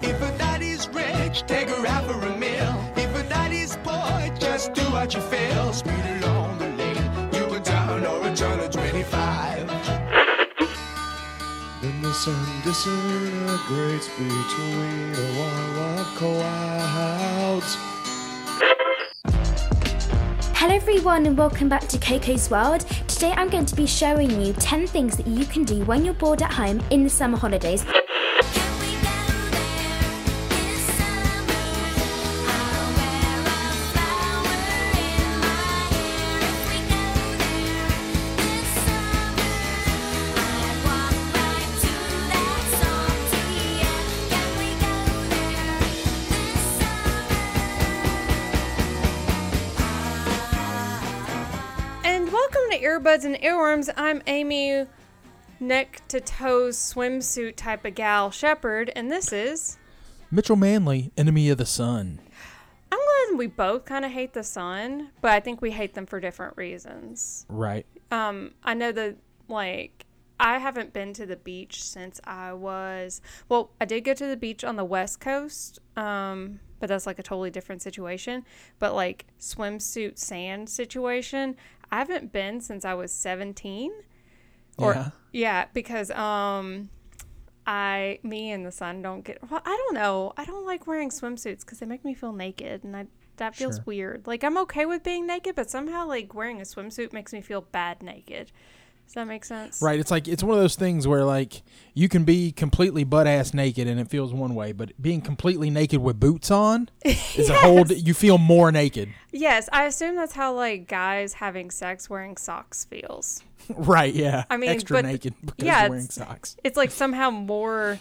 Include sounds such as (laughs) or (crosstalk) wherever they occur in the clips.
If a daddy's rich, take her out for a meal. If a daddy's poor, just do what you feel. Speed along the lane, you go down or return to 25. Then the sun disintegrates between a wall of clouds. Hello everyone and welcome back to Coco's World. Today I'm going to be showing you 10 things that you can do when you're bored at home in the summer holidays. Earbuds and Earworms. I'm Amy, neck to toes swimsuit type of gal shepherd, and this is. Mitchell Manley, enemy of the sun. I'm glad we both kind of hate the sun, but I think we hate them for different reasons. Right. Um, I know that like I haven't been to the beach since I was well, I did go to the beach on the west coast, um, but that's like a totally different situation. But like swimsuit sand situation, I haven't been since I was 17. Or Yeah. yeah, because um I me and the sun don't get well, I don't know. I don't like wearing swimsuits cuz they make me feel naked and I that feels Sure. weird. Like I'm okay with being naked, but somehow like wearing a swimsuit makes me feel bad naked. Does that make sense? Right. It's like it's one of those things where like you can be completely butt ass naked and it feels one way, but being completely naked with boots on (laughs) is a whole. You feel more naked. Yes, I assume that's how like guys having sex wearing socks feels. (laughs) right. Yeah. I mean, extra naked because yeah, wearing it's- socks. It's like somehow more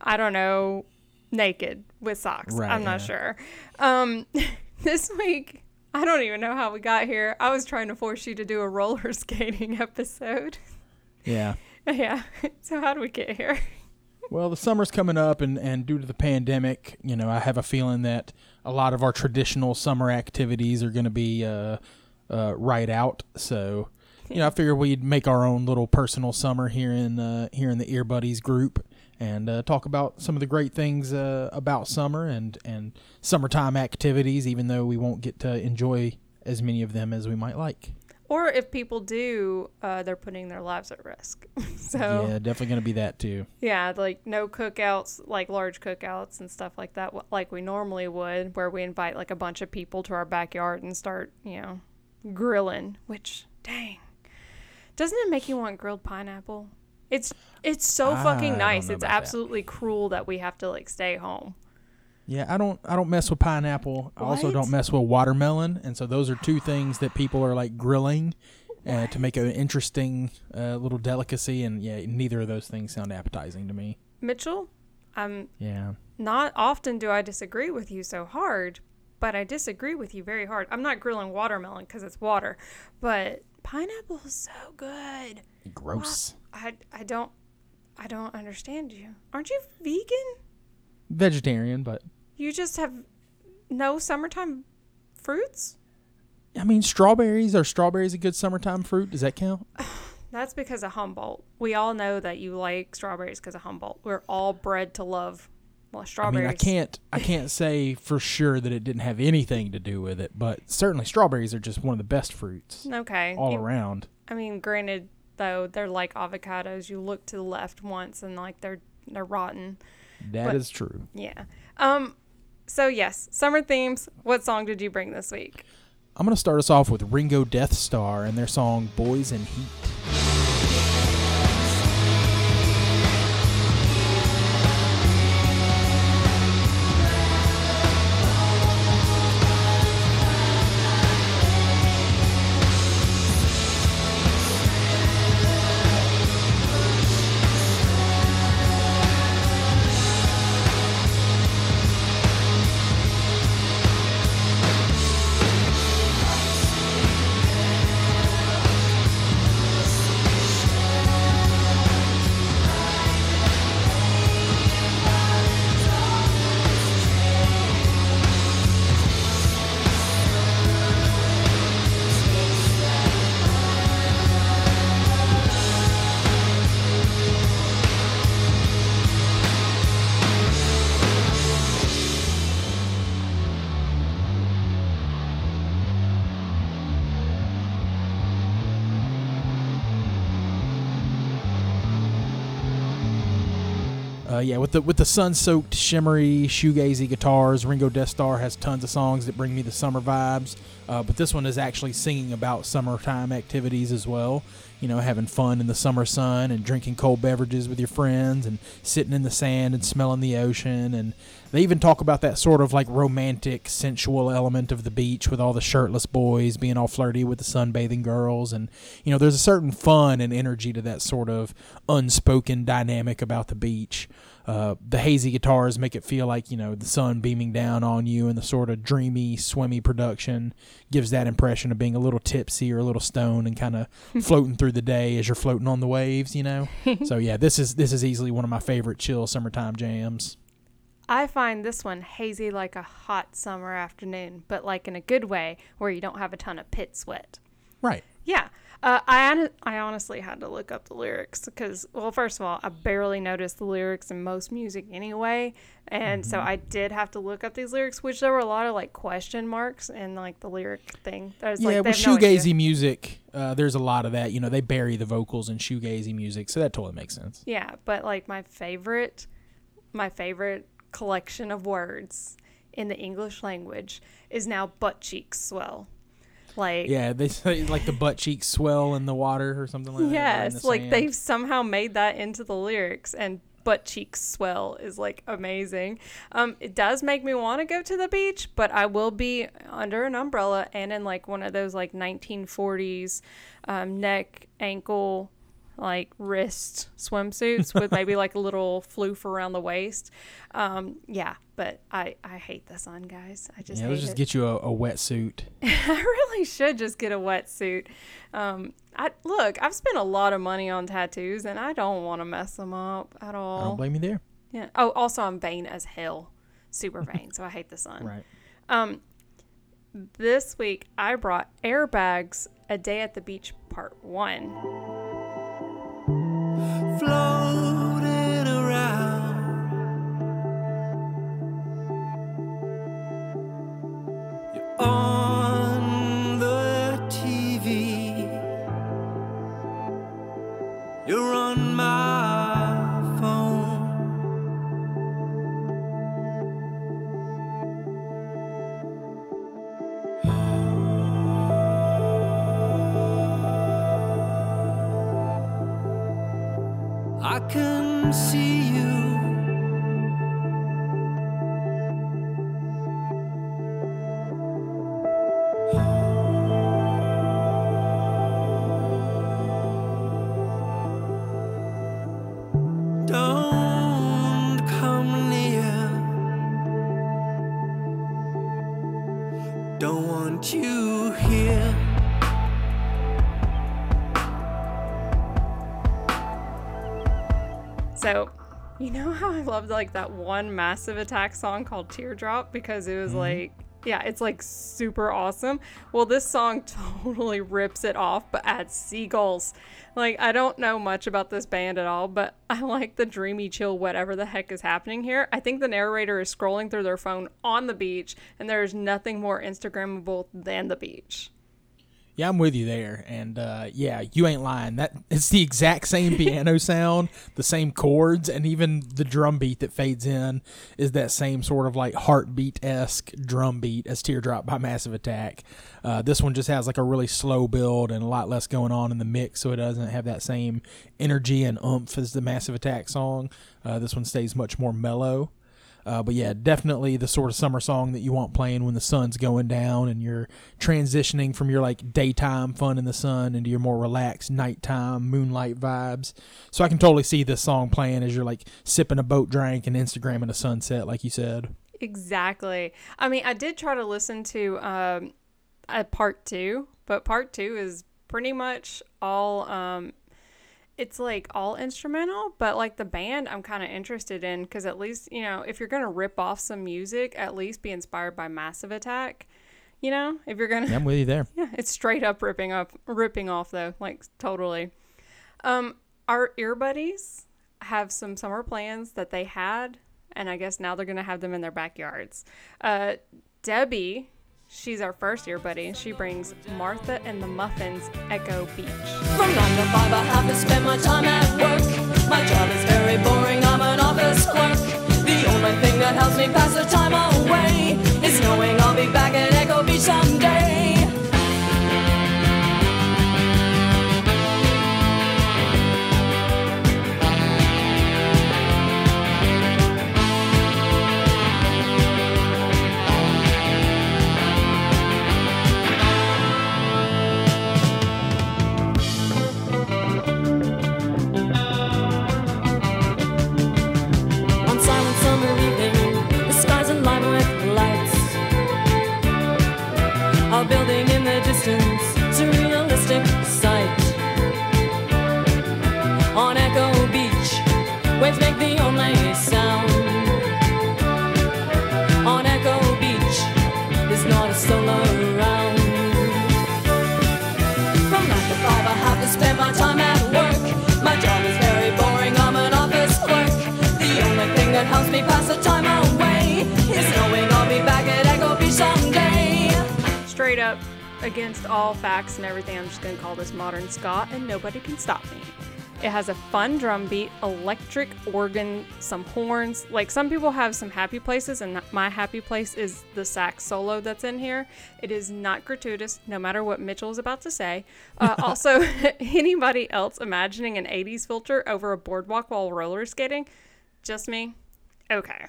I don't know, naked with socks. Right, I'm not yeah. sure. Um (laughs) this week I don't even know how we got here. I was trying to force you to do a roller (laughs) skating episode. Yeah. (laughs) yeah. So how do we get here? Well, the summer's coming up, and, and due to the pandemic, you know, I have a feeling that a lot of our traditional summer activities are going to be uh, uh, right out. So, you know, I figured we'd make our own little personal summer here in uh, here in the Ear Buddies group and uh, talk about some of the great things uh, about summer and and summertime activities. Even though we won't get to enjoy as many of them as we might like. Or if people do, uh, they're putting their lives at risk. (laughs) so Yeah, definitely going to be that too. Yeah, like no cookouts, like large cookouts and stuff like that, like we normally would, where we invite like a bunch of people to our backyard and start, you know, grilling. Which, dang, doesn't it make you want grilled pineapple? It's it's so I fucking nice. It's about that. absolutely cruel that we have to like stay home. Yeah, I don't I don't mess with pineapple. I also don't mess with watermelon, and so those are two things that people are like grilling uh, to make an interesting uh, little delicacy. And yeah, neither of those things sound appetizing to me. Mitchell, I'm Yeah, not often do I disagree with you so hard, but I disagree with you very hard. I'm not grilling watermelon because it's water, but pineapple is so good. gross. I I don't I don't understand you. Aren't you vegan? Vegetarian, but You just have no summertime fruits? I mean, strawberries are strawberries a good summertime fruit? Does that count? (sighs) That's because of Humboldt. We all know that you like strawberries because of Humboldt. We're all bred to love well, I strawberries. mean, I can't I can't say for sure that it didn't have anything to do with it, but certainly strawberries are just one of the best fruits Okay. all You- around. I mean, granted though, they're like avocados. You look to the left once and like they're they're rotten. That is but- true. Yeah. Um so yes, summer themes. What song did you bring this week? I'm going to start us off with Ringo Deathstarr and their song Boys in Heat. Yeah, with the with the sun-soaked, shimmery, shoegazy guitars, Ringo Deathstarr has tons of songs that bring me the summer vibes. Uh, but this one is actually singing about summertime activities as well. You know, having fun in the summer sun and drinking cold beverages with your friends and sitting in the sand and smelling the ocean. And they even talk about that sort of like romantic, sensual element of the beach with all the shirtless boys being all flirty with the sunbathing girls. And, you know, there's a certain fun and energy to that sort of unspoken dynamic about the beach. Uh, the hazy guitars make it feel like you know the sun beaming down on you, and the sort of dreamy, swimmy production gives that impression of being a little tipsy or a little stoned and kind of (laughs) floating through the day as you're floating on the waves. You know, (laughs) so yeah, this is this is easily one of my favorite chill summertime jams. I find this one hazy like a hot summer afternoon, but like in a good way where you don't have a ton of pit sweat. Right. Yeah. Uh, I I honestly had to look up the lyrics because, well, first of all, I barely notice the lyrics in most music anyway, and so I did have to look up these lyrics, which there were a lot of like question marks in like the lyric thing. Was Yeah, like, have no shoegazy music, uh, there's a lot of that. You know, they bury the vocals in shoegazy music, so that totally makes sense. Yeah, but like my favorite, my favorite collection of words in the English language is now butt cheeks swell. Like Yeah, they say like the butt cheeks swell in the water or something like that. Yes, the like sand. they've somehow made that into the lyrics, and butt cheeks swell is like amazing. Um, it does make me want to go to the beach, but I will be under an umbrella and in like one of those like 1940s um, neck, ankle, like wrist swimsuits with maybe (laughs) like a little floof around the waist. Um, yeah, but I I hate the sun, guys. I just Yeah, let's just it. get you a, a wetsuit. (laughs) I really should just get a wetsuit. Um, I look, I've spent a lot of money on tattoos, and I don't want to mess them up at I all. don't blame you there. yeah. Oh, also I'm vain as hell, super (laughs) vain, so I hate the sun. Right. Um, this week I brought airbags. A day at the beach, part one. So, you know how I loved like that one Massive Attack song called Teardrop because it was mm-hmm. like, yeah, it's like super awesome. Well, this song (laughs) totally rips it off, but adds seagulls. Like, I don't know much about this band at all, but I (laughs) like the dreamy chill, whatever the heck is happening here. I think the narrator is scrolling through their phone on the beach, and there is nothing more Instagrammable than the beach. Yeah, I'm with you there, and uh, yeah, you ain't lying. That it's the exact same (laughs) piano sound, the same chords, and even the drum beat that fades in is that same sort of like heartbeat esque drum beat as "Teardrop" by Massive Attack. Uh, this one just has like a really slow build and a lot less going on in the mix, so it doesn't have that same energy and oomph as the Massive Attack song. Uh, this one stays much more mellow. Uh, but yeah, definitely the sort of summer song that you want playing when the sun's going down and you're transitioning from your like daytime fun in the sun into your more relaxed nighttime moonlight vibes. So I can totally see this song playing as you're like sipping a boat drink and Instagramming a sunset, like you said. Exactly. I mean, I did try to listen to um, a part two, but part two is pretty much all. Um, it's like all instrumental, but like the band, I'm kind of interested in because at least you know if you're gonna rip off some music, at least be inspired by Massive Attack. You know, if you're gonna Yeah, I'm with you there. (laughs) yeah, it's straight up ripping up, ripping off though, like totally. Um, our ear buddies have some summer plans that they had, and I guess now they're gonna have them in their backyards. Uh, Debbie She's our first year buddy. And she brings Martha and the Muffins Echo Beach. From nine to five, I have to spend my time at work. My job is very boring, I'm an office clerk. The only thing that helps me pass the time away is knowing I'll be back at Echo Beach someday. Has a fun drum beat, electric organ, some horns. Like some people have some happy places, and my happy place is the sax solo that's in here. It is not gratuitous, no matter what Mitchell is about to say. Uh, (laughs) also, (laughs) anybody else imagining an 80s filter over a boardwalk while roller skating? Just me? Okay.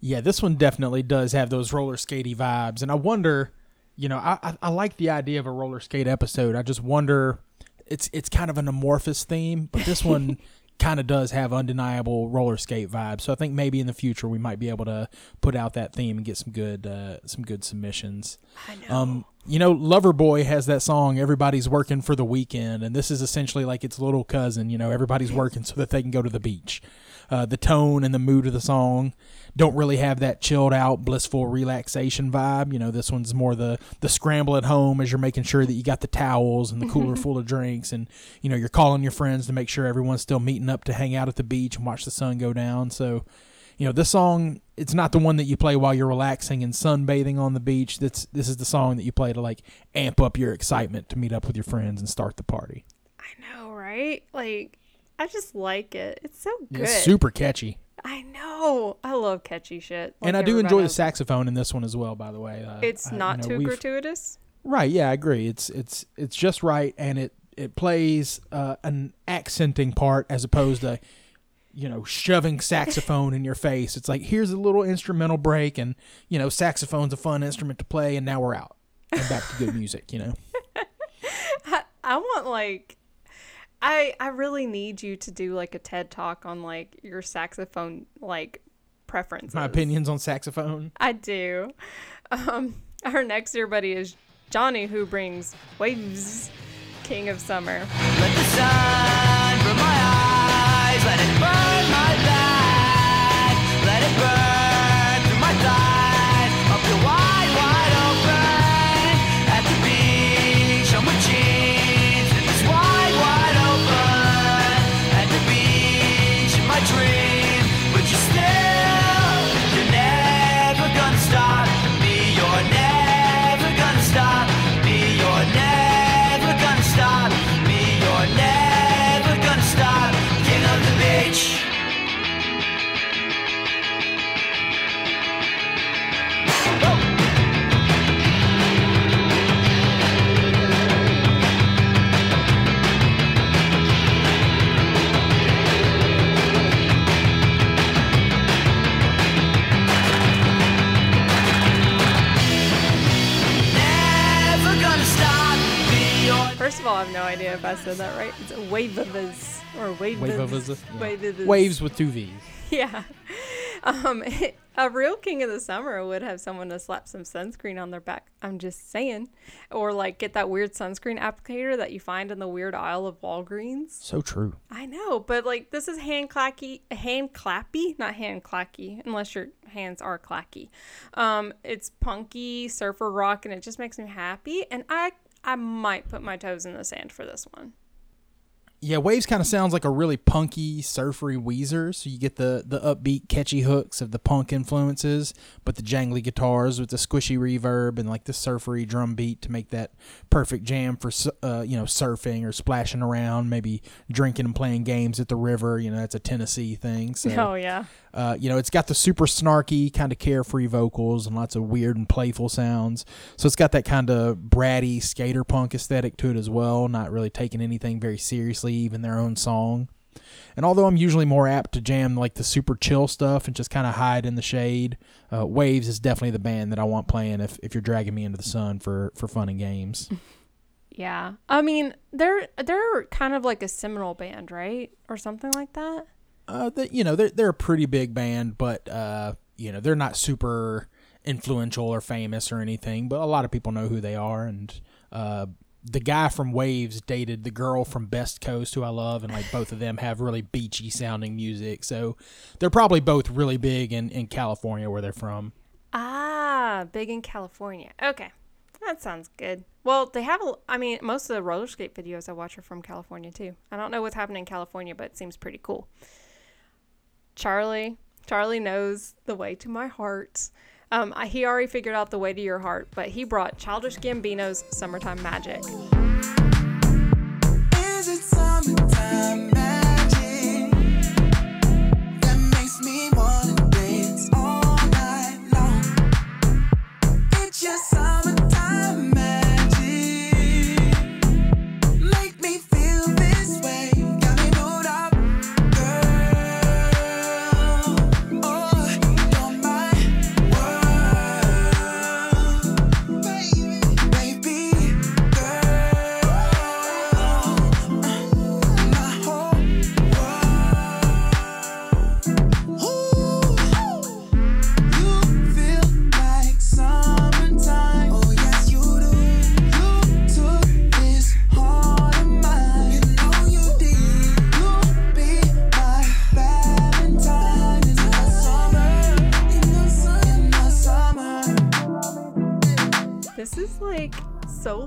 Yeah, this one definitely does have those roller skatey vibes, and I wonder, you know, I, I I like the idea of a roller skate episode. I just wonder, it's it's kind of an amorphous theme, but this one (laughs) kind of does have undeniable roller skate vibes. So I think maybe in the future we might be able to put out that theme and get some good uh, some good submissions. I know. Um, you know, Loverboy has that song "Everybody's Working for the Weekend," and this is essentially like its little cousin. You know, everybody's working so that they can go to the beach. Uh, the tone and the mood of the song don't really have that chilled out, blissful relaxation vibe. You know, this one's more the the scramble at home as you're making sure that you got the towels and the cooler (laughs) full of drinks, and you know you're calling your friends to make sure everyone's still meeting up to hang out at the beach and watch the sun go down. So, you know, this song it's not the one that you play while you're relaxing and sunbathing on the beach. That's this is the song that you play to like amp up your excitement to meet up with your friends and start the party. I know, right? Like, I just like it. It's so good. It's super catchy. I know. I love catchy shit. and I do enjoy the saxophone in this one as well. By the way, uh, It's uh, not you know, too gratuitous. Right? Yeah, I agree. It's it's it's just right, and it it plays uh, an accenting part as opposed to you know shoving saxophone in your face. It's like here's a little instrumental break, and you know saxophone's a fun instrument to play, and now we're out and back to good music. You know. (laughs) I want like I I really need you to do like a TED talk on like your saxophone like preferences. My opinions on saxophone. I do. Um our next year buddy is Johnny who brings Wavves King of Summer. Let Wavves. Wavves. Yeah. Wavves with two V's. (laughs) Yeah. Um, (laughs) a real king of the summer would have someone to slap some sunscreen on their back. I'm just saying. Or like get that weird sunscreen applicator that you find in the weird aisle of Walgreens. So true. I know, but like this is hand clacky, hand clappy, not hand clacky, unless your hands are clacky. Um, it's punky surfer rock, and it just makes me happy. And I, I might put my toes in the sand for this one. Yeah, Wavves kind of sounds like a really punky, surfery Weezer. So you get the the upbeat, catchy hooks of the punk influences, but the jangly guitars with the squishy reverb and like the surfery drum beat to make that perfect jam for uh, you know surfing or splashing around, maybe drinking and playing games at the river. You know, that's a Tennessee thing. So (laughs) Oh yeah. Uh, you know, it's got the super snarky, kind of carefree vocals and lots of weird and playful sounds. So it's got that kind of bratty skater punk aesthetic to it as well, not really taking anything very seriously, even their own song. And although I'm usually more apt to jam like the super chill stuff and just kind of hide in the shade, uh, Wavves is definitely the band that I want playing if, if you're dragging me into the sun for, for fun and games. (laughs) Yeah. I mean, they're they're kind of like a seminal band, right? Or something like that. Uh, that you know they're they're a pretty big band, but uh, you know they're not super influential or famous or anything. But a lot of people know who they are, and uh, the guy from Wavves dated the girl from Best Coast, who I love, and like both of them have really beachy sounding music. So they're probably both really big in in California where they're from. Ah, big in California. Okay. That sounds good. Well, they have a I mean, most of the roller skate videos I watch are from California too. I don't know what's happening in California, but it seems pretty cool. Charlie, Charlie knows the way to my heart. Um, he already figured out the way to your heart, but he brought Childish Gambino's "Summertime Magic."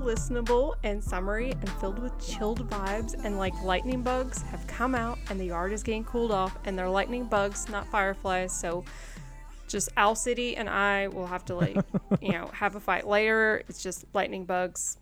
Listenable and summery and filled with chilled vibes and like lightning bugs have come out and the yard is getting cooled off and they're lightning bugs, not fireflies. So just Owl City and I will have to like, (laughs) you know, have a fight later. It's just lightning bugs.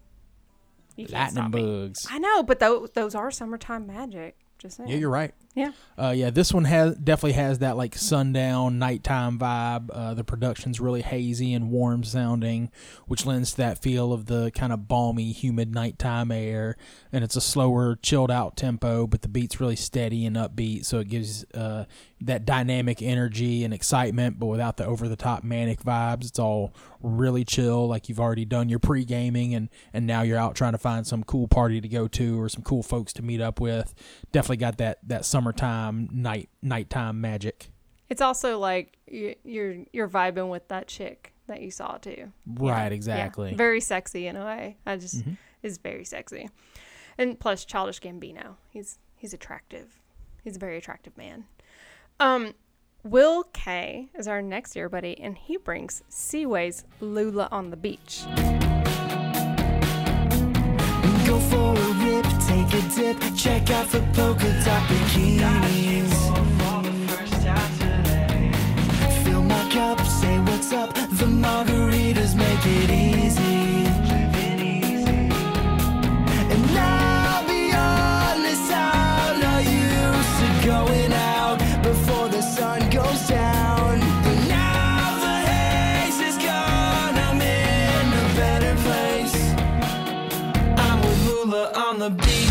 You can't Lightning stop me. bugs. I know, but those those are summertime magic. Just saying. Yeah, you're right. Yeah. Uh, yeah, this one has definitely has that like sundown nighttime vibe. Uh, the production's really hazy and warm sounding, which lends to that feel of the kind of balmy, humid nighttime air. And it's a slower, chilled out tempo, but the beat's really steady and upbeat, so it gives uh, that dynamic energy and excitement, but without the over the top manic vibes. It's all really chill, like you've already done your pre gaming, and and now you're out trying to find some cool party to go to or some cool folks to meet up with. Definitely got that that summertime night nighttime magic. It's also like you- you're you're vibing with that chick that you saw too. Right, Yeah, exactly. Mm-hmm. very sexy in a way. I just is very sexy, and plus Childish Gambino. He's he's attractive. He's a very attractive man. Um, Will K is our next year buddy, and he brings Seaway's Lula on the beach. Dip, check out the polka dot bikinis. Fill my cup, say what's up. The margaritas make it easy. And not used to going out before the sun goes down. Now the haze is gone, I'm in a better place. I'm with Lula on the beach.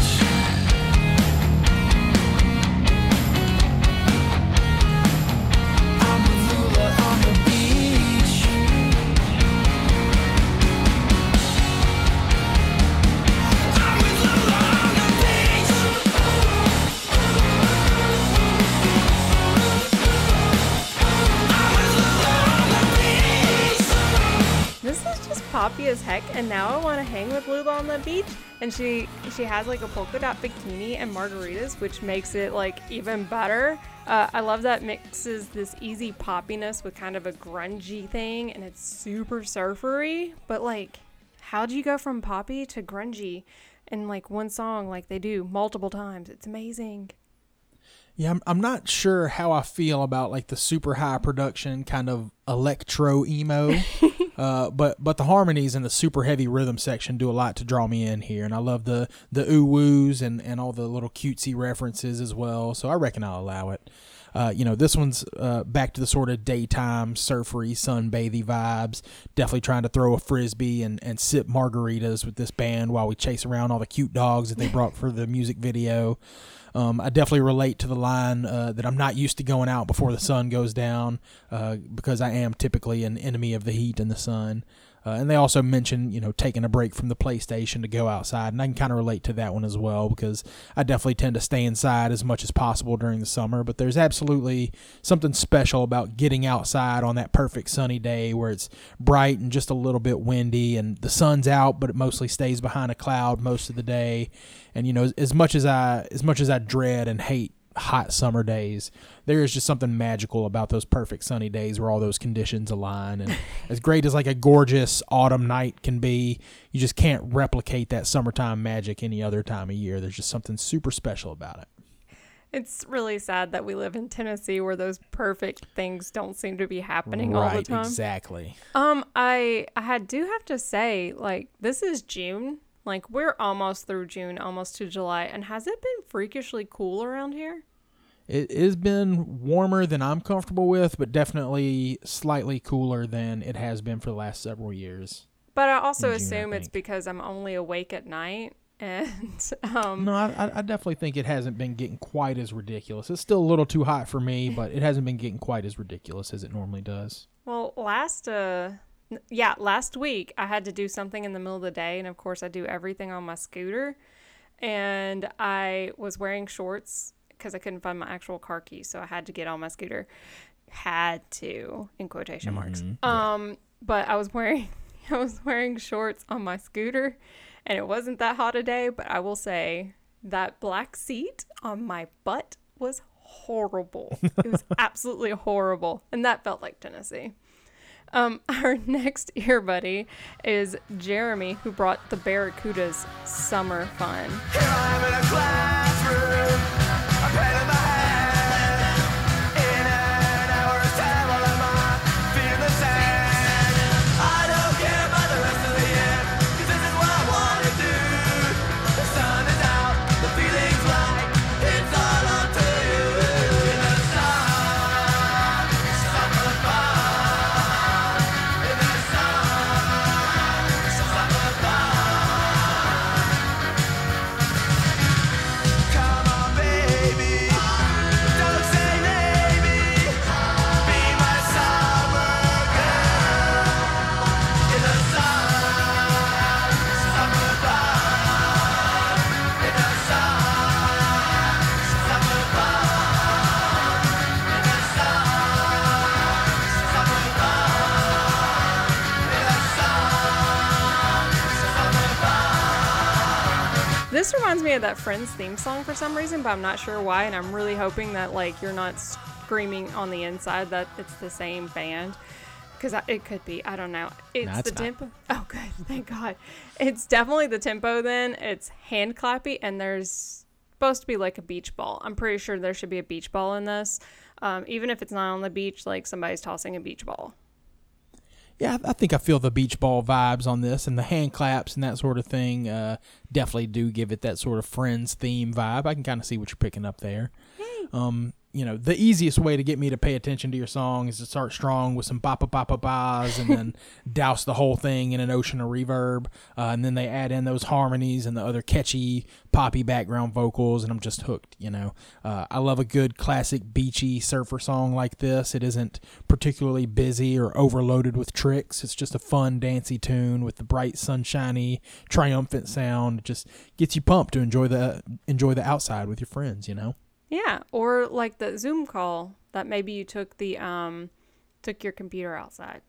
And now I want to hang with Lula on the beach. And she she has like a polka dot bikini and margaritas, which makes it like even better. Uh, I love that mixes this easy poppiness with kind of a grungy thing, and it's super surfery. But like, how do you go from poppy to grungy? in like one song like they do multiple times. It's amazing. Yeah, I'm, I'm not sure how I feel about like the super high production kind of electro emo, (laughs) uh, but but the harmonies and the super heavy rhythm section do a lot to draw me in here, and I love the the ooh woos and and all the little cutesy references as well. So I reckon I'll allow it. Uh, you know, this one's uh, back to the sort of daytime surfery, sunbathy vibes. Definitely trying to throw a frisbee and, and sip margaritas with this band while we chase around all the cute dogs that they brought for the music video. Um, I definitely relate to the line uh, that I'm not used to going out before the sun goes down uh, because I am typically an enemy of the heat and the sun. Uh, and they also mention, you know, taking a break from the PlayStation to go outside, and I can kind of relate to that one as well because I definitely tend to stay inside as much as possible during the summer. But there's absolutely something special about getting outside on that perfect sunny day where it's bright and just a little bit windy, and the sun's out, but it mostly stays behind a cloud most of the day. And you know, as, as much as I as much as I dread and hate hot summer days. There is just something magical about those perfect sunny days where all those conditions align. And (laughs) as great as like a gorgeous autumn night can be, you just can't replicate that summertime magic any other time of year. There's just something super special about it. It's really sad that we live in Tennessee where those perfect things don't seem to be happening all the time. exactly. Um, I I do have to say, like, this is June. Like, we're almost through June, almost to July, and has it been freakishly cool around here? It has been warmer than I'm comfortable with, but definitely slightly cooler than it has been for the last several years. But I also June, I assume it's because I'm only awake at night, (laughs) and um, No, I, I- I definitely think it hasn't been getting quite as ridiculous. It's still a little too hot for me, but it hasn't been getting quite as ridiculous as it normally does. Well, last uh yeah, last week I had to do something in the middle of the day and of course I do everything on my scooter and I was wearing shorts cuz I couldn't find my actual car keys, so I had to get on my scooter. Had to in quotation marks. Um but I was wearing (laughs) I was wearing shorts on my scooter and it wasn't that hot a day, but I will say that black seat on my butt was horrible. it was (laughs) absolutely horrible. And that felt like Tennessee. Um, (laughs) our next ear buddy is Jeremy, who brought the Barracudas summer fun. This reminds me of that Friends theme song for some reason, but I'm not sure why. And I'm really hoping that like you're not screaming on the inside that it's the same band, because it could be. I don't know. It's it's the not. tempo. (laughs) Oh, good. Thank God. It's definitely the tempo. Then it's hand clappy, and there's supposed to be like a beach ball. I'm pretty sure there should be a beach ball in this. Um, even if it's not on the beach, like somebody's tossing a beach ball. Yeah, I think I feel the beach ball vibes on this, and the hand claps and that sort of thing. Uh, definitely do give it that sort of friends theme vibe. I can kind of see what you're picking up there. Um, you know, the easiest way to get me to pay attention to your song is to start strong with some ba ba ba ba's, and then (laughs) douse the whole thing in an ocean of reverb, uh, and then they add in those harmonies and the other catchy poppy background vocals, and I'm just hooked. You know, uh, I love a good classic beachy surfer song like this. It isn't particularly busy or overloaded with tricks. It's just a fun, dancey tune with the bright, sunshiny, triumphant sound. It just gets you pumped to enjoy the enjoy the outside with your friends. You know. Yeah, or like the Zoom call that maybe you took the um took your computer outside.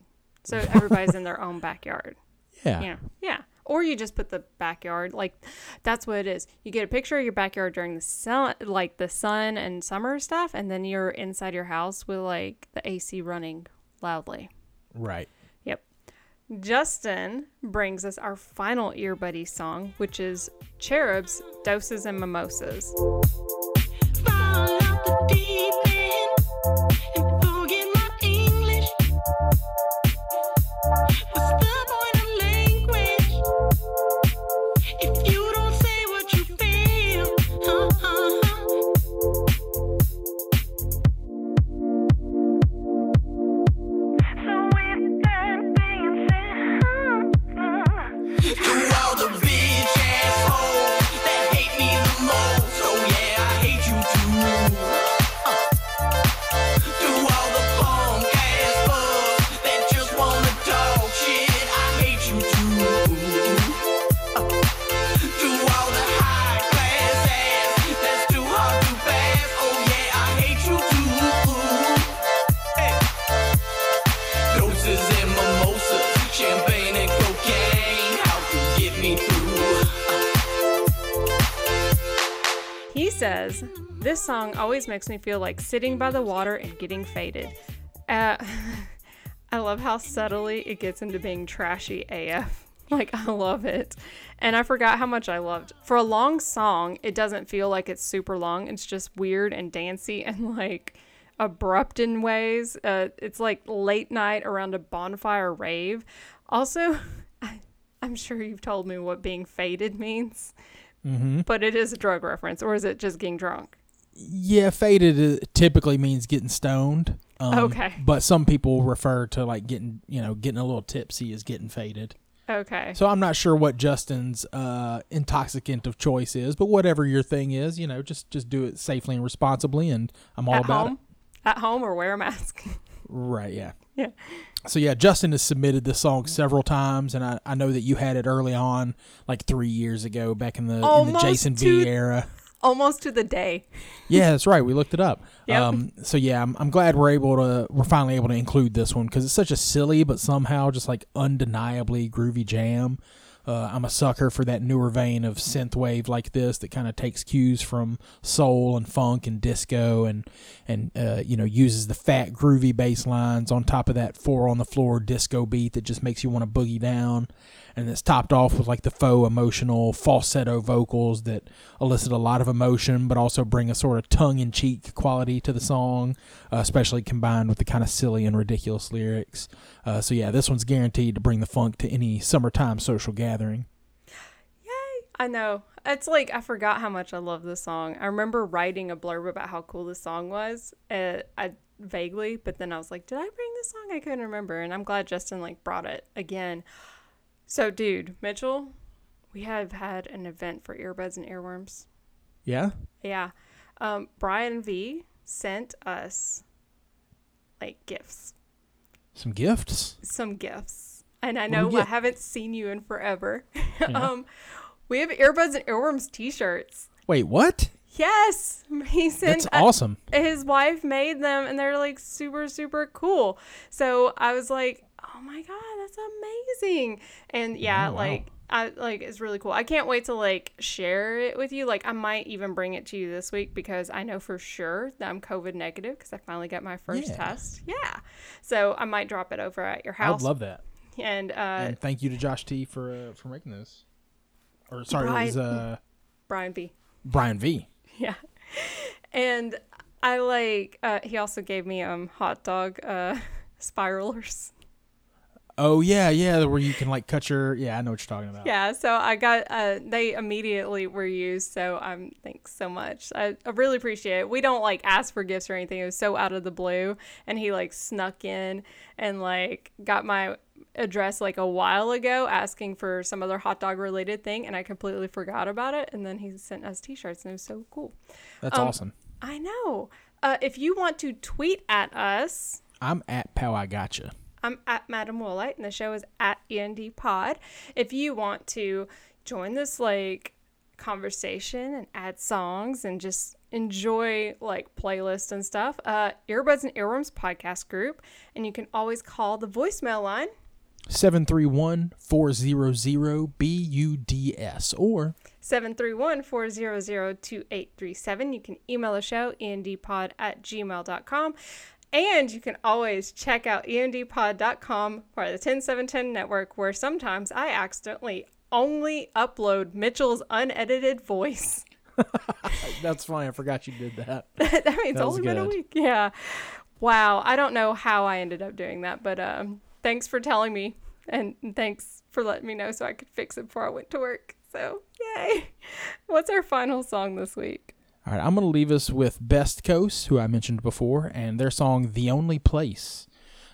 So (laughs) everybody's in their own backyard. Yeah. You know. Yeah. Or you just put the backyard like that's what it is. You get a picture of your backyard during the sun like the sun and summer stuff and then you're inside your house with like the AC running loudly. Right. Yep. Justin brings us our final earbuddy song, which is Cherub's, Doses, and Mimosas. Deep song always makes me feel like sitting by the water and getting faded. Uh, (laughs) I love how subtly it gets into being trashy AF. (laughs) Like, I love it. And I forgot how much I loved. For a long song, it doesn't feel like it's super long. It's just weird and dancey and (laughs) like abrupt in ways. Uh, it's like late night around a bonfire rave. Also, I, I'm sure you've told me what being faded means, but it is a drug reference, or is it just getting drunk? Yeah, faded uh, typically means getting stoned. Um, Okay. But some people refer to like getting, you know, getting a little tipsy as getting faded. Okay. So I'm not sure what Justin's uh, intoxicant of choice is, but whatever your thing is, you know, just just do it safely and responsibly, and I'm all At about home? At home or wear a mask? (laughs) Right? Yeah. yeah. So yeah, Justin has submitted this song several times, and I, I know that you had it early on, like three years ago, back in the in the Jason to- V era. Almost to the day. (laughs) Yeah, that's right. We looked it up. Yep. Um, so yeah, I'm, I'm glad we're able to we're finally able to include this one because it's such a silly but somehow just like undeniably groovy jam. Uh, I'm a sucker for that newer vein of synthwave like this that kind of takes cues from soul and funk and disco and and uh, you know uses the fat groovy bass lines on top of that four on the floor disco beat that just makes you want to boogie down and it's topped off with like the faux emotional falsetto vocals that elicit a lot of emotion but also bring a sort of tongue-in-cheek quality to the song uh, especially combined with the kind of silly and ridiculous lyrics uh, so yeah this one's guaranteed to bring the funk to any summertime social gathering Yay. I know. It's like I forgot how much I love this song. I remember writing a blurb about how cool this song was. Uh, I vaguely, but then I was like, did I bring this song? I couldn't remember, and I'm glad Justin like brought it again. So, dude, Mitchell, we have had an event for earbuds and earworms. yeah Yeah. Um, Brian V sent us like gifts, some gifts some gifts. And I know I haven't seen you in forever. (laughs) um, we have earbuds and earworms t-shirts. wait what Yes, (laughs) he sent. that's awesome His wife made them, and they're like super, super cool. So I was like, "Oh my god, that's amazing!" And yeah, Oh, wow. like I like it's really cool. I can't wait to like share it with you. Like I might even bring it to you this week because I know for sure that I'm COVID negative because I finally got my first Yeah. test. Yeah, so I might drop it over at your house. I'd love that and uh, and thank you to josh t for uh, for making this or sorry it was Brian- uh Brian B. brian v (laughs) Yeah. And I like uh he also gave me um hot dog uh (laughs) spiralers. Oh yeah, yeah, where you can like cut your yeah, I know what you're talking about. Yeah, so I got uh they immediately were used, so um thanks so much. I, I really appreciate it. We don't like ask for gifts or anything. It was so out of the blue and he like snuck in and like got my address like a while ago asking for some other hot dog related thing and I completely forgot about it and then he sent us t-shirts and it was so cool. That's Um, awesome. I know. Uh, if you want to tweet at us, I'm at Pow I Gotcha. I'm at Madam Woolite, and the show is at END Pod. If you want to join this like conversation and add songs and just enjoy like playlists and stuff, uh, Earbuds and Earworms podcast group, and you can always call the voicemail line 731-400-BUDS or 731-400-2837. You can email the show, endpod at gmail.com. And you can always check out emdpod.com or the 10710 network, where sometimes I accidentally only upload Mitchell's unedited voice. (laughs) That's funny. I forgot you did that. I mean, it's That only been a week. Yeah. Wow. I don't know how I ended up doing that, but um, thanks for telling me. And thanks for letting me know so I could fix it before I went to work. So, yay. (laughs) What's our final song this week? All right, I'm going to leave us with Best Coast, who I mentioned before, and their song The Only Place.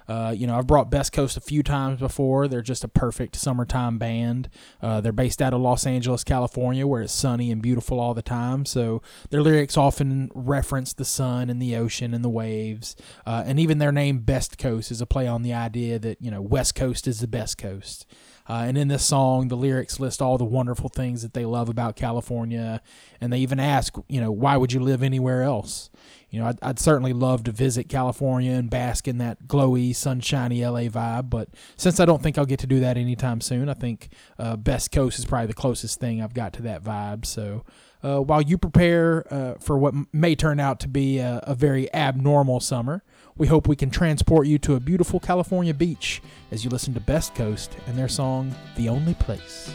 Uh, you know, I've brought Best Coast a few times before. They're just a perfect summertime band. Uh, they're based out of Los Angeles, California, where it's sunny and beautiful all the time. So their lyrics often reference the sun and the ocean and the waves. Uh, and even their name, Best Coast, is a play on the idea that, you know, West Coast is the best coast. Uh, and in this song, the lyrics list all the wonderful things that they love about California, and they even ask, you know, why would you live anywhere else? You know, I'd, I'd certainly love to visit California and bask in that glowy, sunshiny LA vibe, but since I don't think I'll get to do that anytime soon, I think uh, Best Coast is probably the closest thing I've got to that vibe. So uh, while you prepare uh, for what may turn out to be a, a very abnormal summer, we hope we can transport you to a beautiful California beach as you listen to Best Coast and their song, The Only Place.